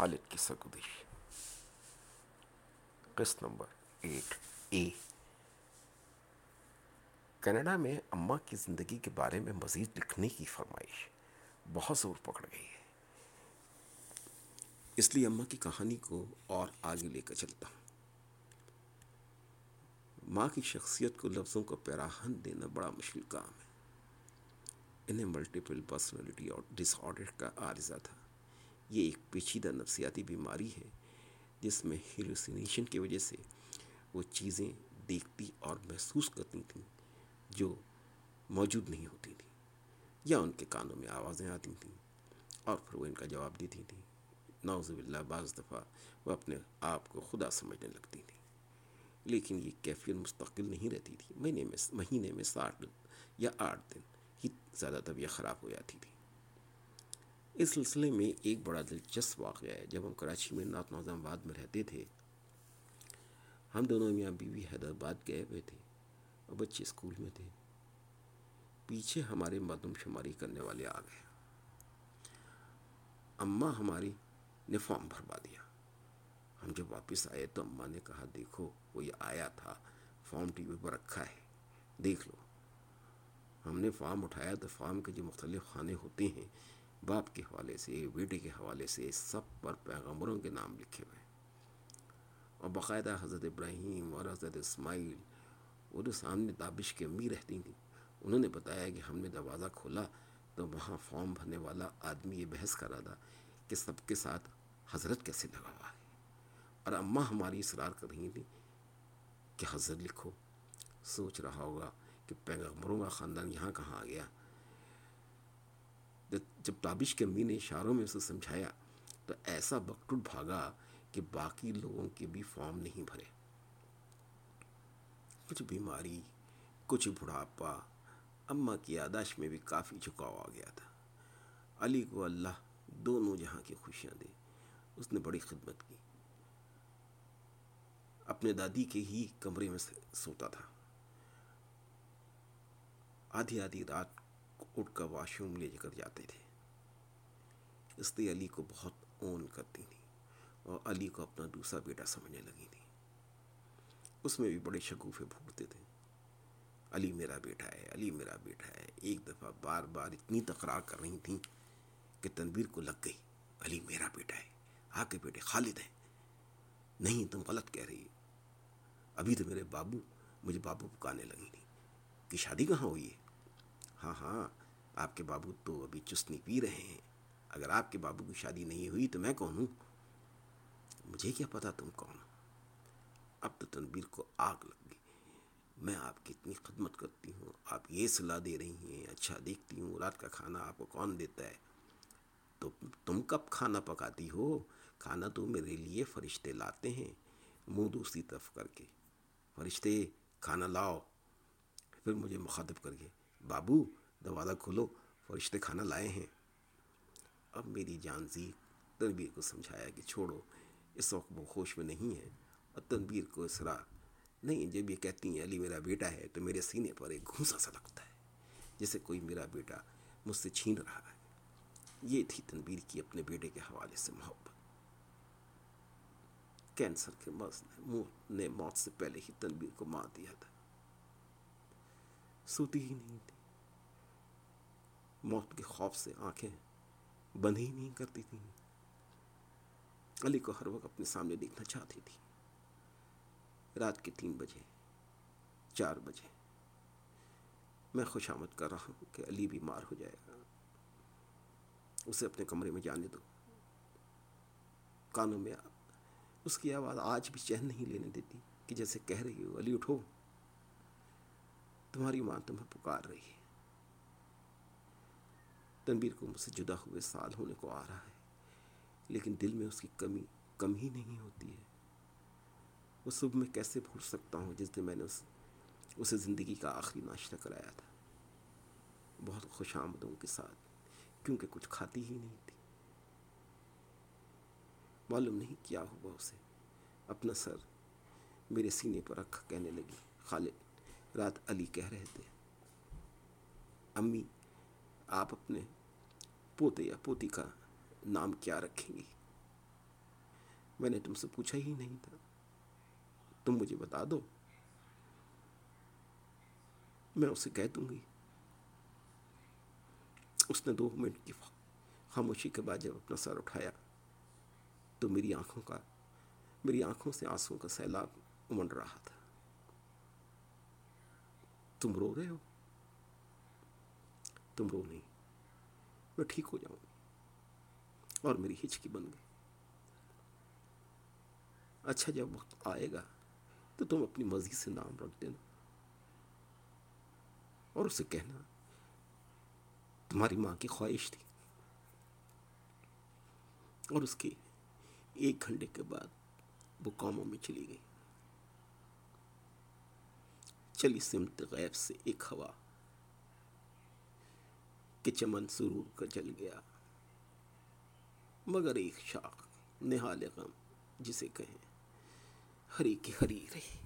خالد کی سرگزش قسط number eight, اے۔ Canada میں اماں کی زندگی کے بارے میں مزید لکھنے کی فرمائش بہت زور پکڑ گئی ہے۔ اس لیے اماں کی کہانی کو اور آگے لے کر چلتا ہوں۔ ماں کی شخصیت کو لفظوں کو پیراہن دینا بڑا مشکل کام ہے۔ انہیں ملٹیپل پرسنالٹی اور ڈس آرڈر کا عارضہ تھا۔ یہ ایک پیچیدہ نفسیاتی بیماری ہے، جس میں ہیلوسینیشن کی وجہ سے وہ چیزیں دیکھتی اور محسوس کرتی تھیں جو موجود نہیں ہوتی تھیں، یا ان کے کانوں میں آوازیں آتی تھیں اور پھر وہ ان کا جواب دیتی تھیں۔ نوز باللہ، بعض دفعہ وہ اپنے آپ کو خدا سمجھنے لگتی تھیں، لیکن یہ کیفیت مستقل نہیں رہتی تھی۔ مہینے میں مہینے میں ساٹھ یا آٹھ دن ہی زیادہ طبیعت خراب ہو جاتی تھی۔ اس سلسلے میں ایک بڑا دلچسپ واقعہ ہے۔ جب ہم کراچی میں نعت نظام آباد میں رہتے تھے، ہم دونوں میاں بیوی حیدرآباد گئے ہوئے تھے اور بچے اسکول میں تھے۔ پیچھے ہمارے مردم شماری کرنے والے آ گئے۔ اماں ہماری نے فارم بھروا دیا۔ ہم جب واپس آئے تو اماں نے کہا، دیکھو، وہ یہ آیا تھا، فارم ٹی وی پر رکھا ہے، دیکھ لو۔ ہم نے فارم اٹھایا تو فارم کے جو مختلف خانے ہوتے ہیں باپ کے حوالے سے بیٹے کے حوالے سے سب پر پیغمبروں کے نام لکھے ہوئے ہیں۔ اور باقاعدہ حضرت ابراہیم اور حضرت اسماعیل وہ جو سامنے تابش کے امی رہتی تھیں، انہوں نے بتایا کہ ہم نے دروازہ کھولا تو وہاں فارم بھرنے والا آدمی یہ بحث کر رہا تھا کہ سب کے ساتھ حضرت کیسے لگا ہوا ہے۔ اور اماں ہماری اصرار کر رہی تھیں کہ حضرت لکھو۔ سوچ رہا ہوگا کہ پیغمبروں کا خاندان یہاں کہاں آ گیا۔ جب تابش کے امی نے اشاروں میں اسے سمجھایا تو ایسا بکٹ بھاگا کہ باقی لوگوں کے بھی فارم نہیں بھرے۔ کچھ بیماری، کچھ بڑھاپا، اماں کی یاداشت میں بھی کافی جھکاؤ آ گیا تھا۔ علی کو اللہ دونوں جہاں کی خوشیاں دے، اس نے بڑی خدمت کی۔ اپنے دادی کے ہی کمرے میں سوتا تھا۔ آدھی آدھی رات اٹھ کر واش روم لے کر جاتے تھے۔ اس لیے علی کو بہت اون کرتی تھی اور علی کو اپنا دوسرا بیٹا سمجھنے لگی تھی۔ اس میں بھی بڑے شگوفے بھوکتے تھے۔ علی میرا بیٹا ہے، علی میرا بیٹا ہے۔ ایک دفعہ بار بار اتنی تکرار کر رہی تھیں کہ تنویر کو لگ گئی، علی میرا بیٹا ہے، آ کے بیٹے خالد ہیں۔ نہیں، تم غلط کہہ رہی ابھی تو میرے بابو مجھے بابو پکانے لگی تھی کہ شادی کہاں ہوئی ہے؟ ہاں ہاں آپ کے بابو تو ابھی چسنی پی رہے ہیں۔ اگر آپ کے بابو کی شادی نہیں ہوئی تو میں کون ہوں؟ مجھے کیا پتا تم کون ہو؟ اب تو تنبیر کو آگ لگ گئی۔ میں آپ کی اتنی خدمت کرتی ہوں، آپ یہ صلاح دے رہی ہیں اچھا دیکھتی ہوں، رات کا کھانا آپ کو کون دیتا ہے؟ تو تم کب کھانا پکاتی ہو؟ کھانا تو میرے لیے فرشتے لاتے ہیں، منہ دوسری طرف کر کے۔ فرشتے، کھانا لاؤ۔ پھر مجھے مخاطب کر کے۔ بابو، دروازہ کھولو، فرشتے کھانا لائے ہیں۔ اب میری جان زی تنبیر کو سمجھایا کہ چھوڑو، اس وقت وہ خوش میں نہیں ہے اور تنبیر کو اسرا نہیں، جب یہ کہتی ہیں، علی میرا بیٹا ہے تو میرے سینے پر ایک گھونسا سا لگتا ہے، جیسے کوئی میرا بیٹا مجھ سے چھین رہا ہے۔ یہ تھی تنبیر کی اپنے بیٹے کے حوالے سے محبت۔ کینسر کے مرض نے منہ نے موت سے پہلے ہی تنبیر کو مار دیا تھا۔ سوتی ہی نہیں تھی۔ موت کے خوف سے آنکھیں بند ہی نہیں کرتی تھیں۔ علی کو ہر وقت اپنے سامنے دیکھنا چاہتی تھی۔ رات کے تین بجے، چار بجے۔ میں خوش آمد کر رہا ہوں کہ علی بیمار ہو جائے گا۔ اسے اپنے کمرے میں جانے دو۔ کانوں میں اس کی آواز آج بھی چہن نہیں لینے دیتی کہ جیسے کہہ رہی ہو، علی اٹھو۔ تمہاری ماں تمہیں پکار رہی ہے۔ تنبیر کو مجھ سے جدا ہوئے سال ہونے کو آ رہا ہے، لیکن دل میں اس کی کمی کم ہی نہیں ہوتی ہے۔ وہ صبح میں کیسے بھول سکتا ہوں جس دن میں نے اس، اسے زندگی کا آخری ناشتہ کرایا تھا۔ بہت خوش آمدوں کے ساتھ، کیونکہ کچھ کھاتی ہی نہیں تھی۔ معلوم نہیں کیا ہوا اسے۔ اپنا سر میرے سینے پر رکھ کہنے لگی، خالد رات علی کہہ رہے تھے، امی، آپ اپنے پوتے یا پوتی کا نام کیا رکھیں گی؟ میں نے تم سے پوچھا ہی نہیں تھا۔ تم مجھے بتا دو، میں اسے کہہ دوں گی۔ اس نے دو منٹ کی خاموشی کے بعد جب اپنا سر اٹھایا، تو میری آنکھوں کا، میری آنکھوں سے آنسوں کا سیلاب امن رہا تھا۔ تم رو رہے ہو تم رو نہیں میں ٹھیک ہو جاؤں اور میری ہچکی بن گئی اچھا جب وقت آئے گا تو تم اپنی مرضی سے نام رکھ دینا اور اسے کہنا تمہاری ماں کی خواہش تھی اور اس کے ایک گھنٹے کے بعد وہ کاموں میں چلی گئی چلی سمت غیب سے ایک ہوا کہ چمن سرور کا جل گیا، مگر ایک شاخ، نہال غم، جسے کہیں ہری کی ہری رہی۔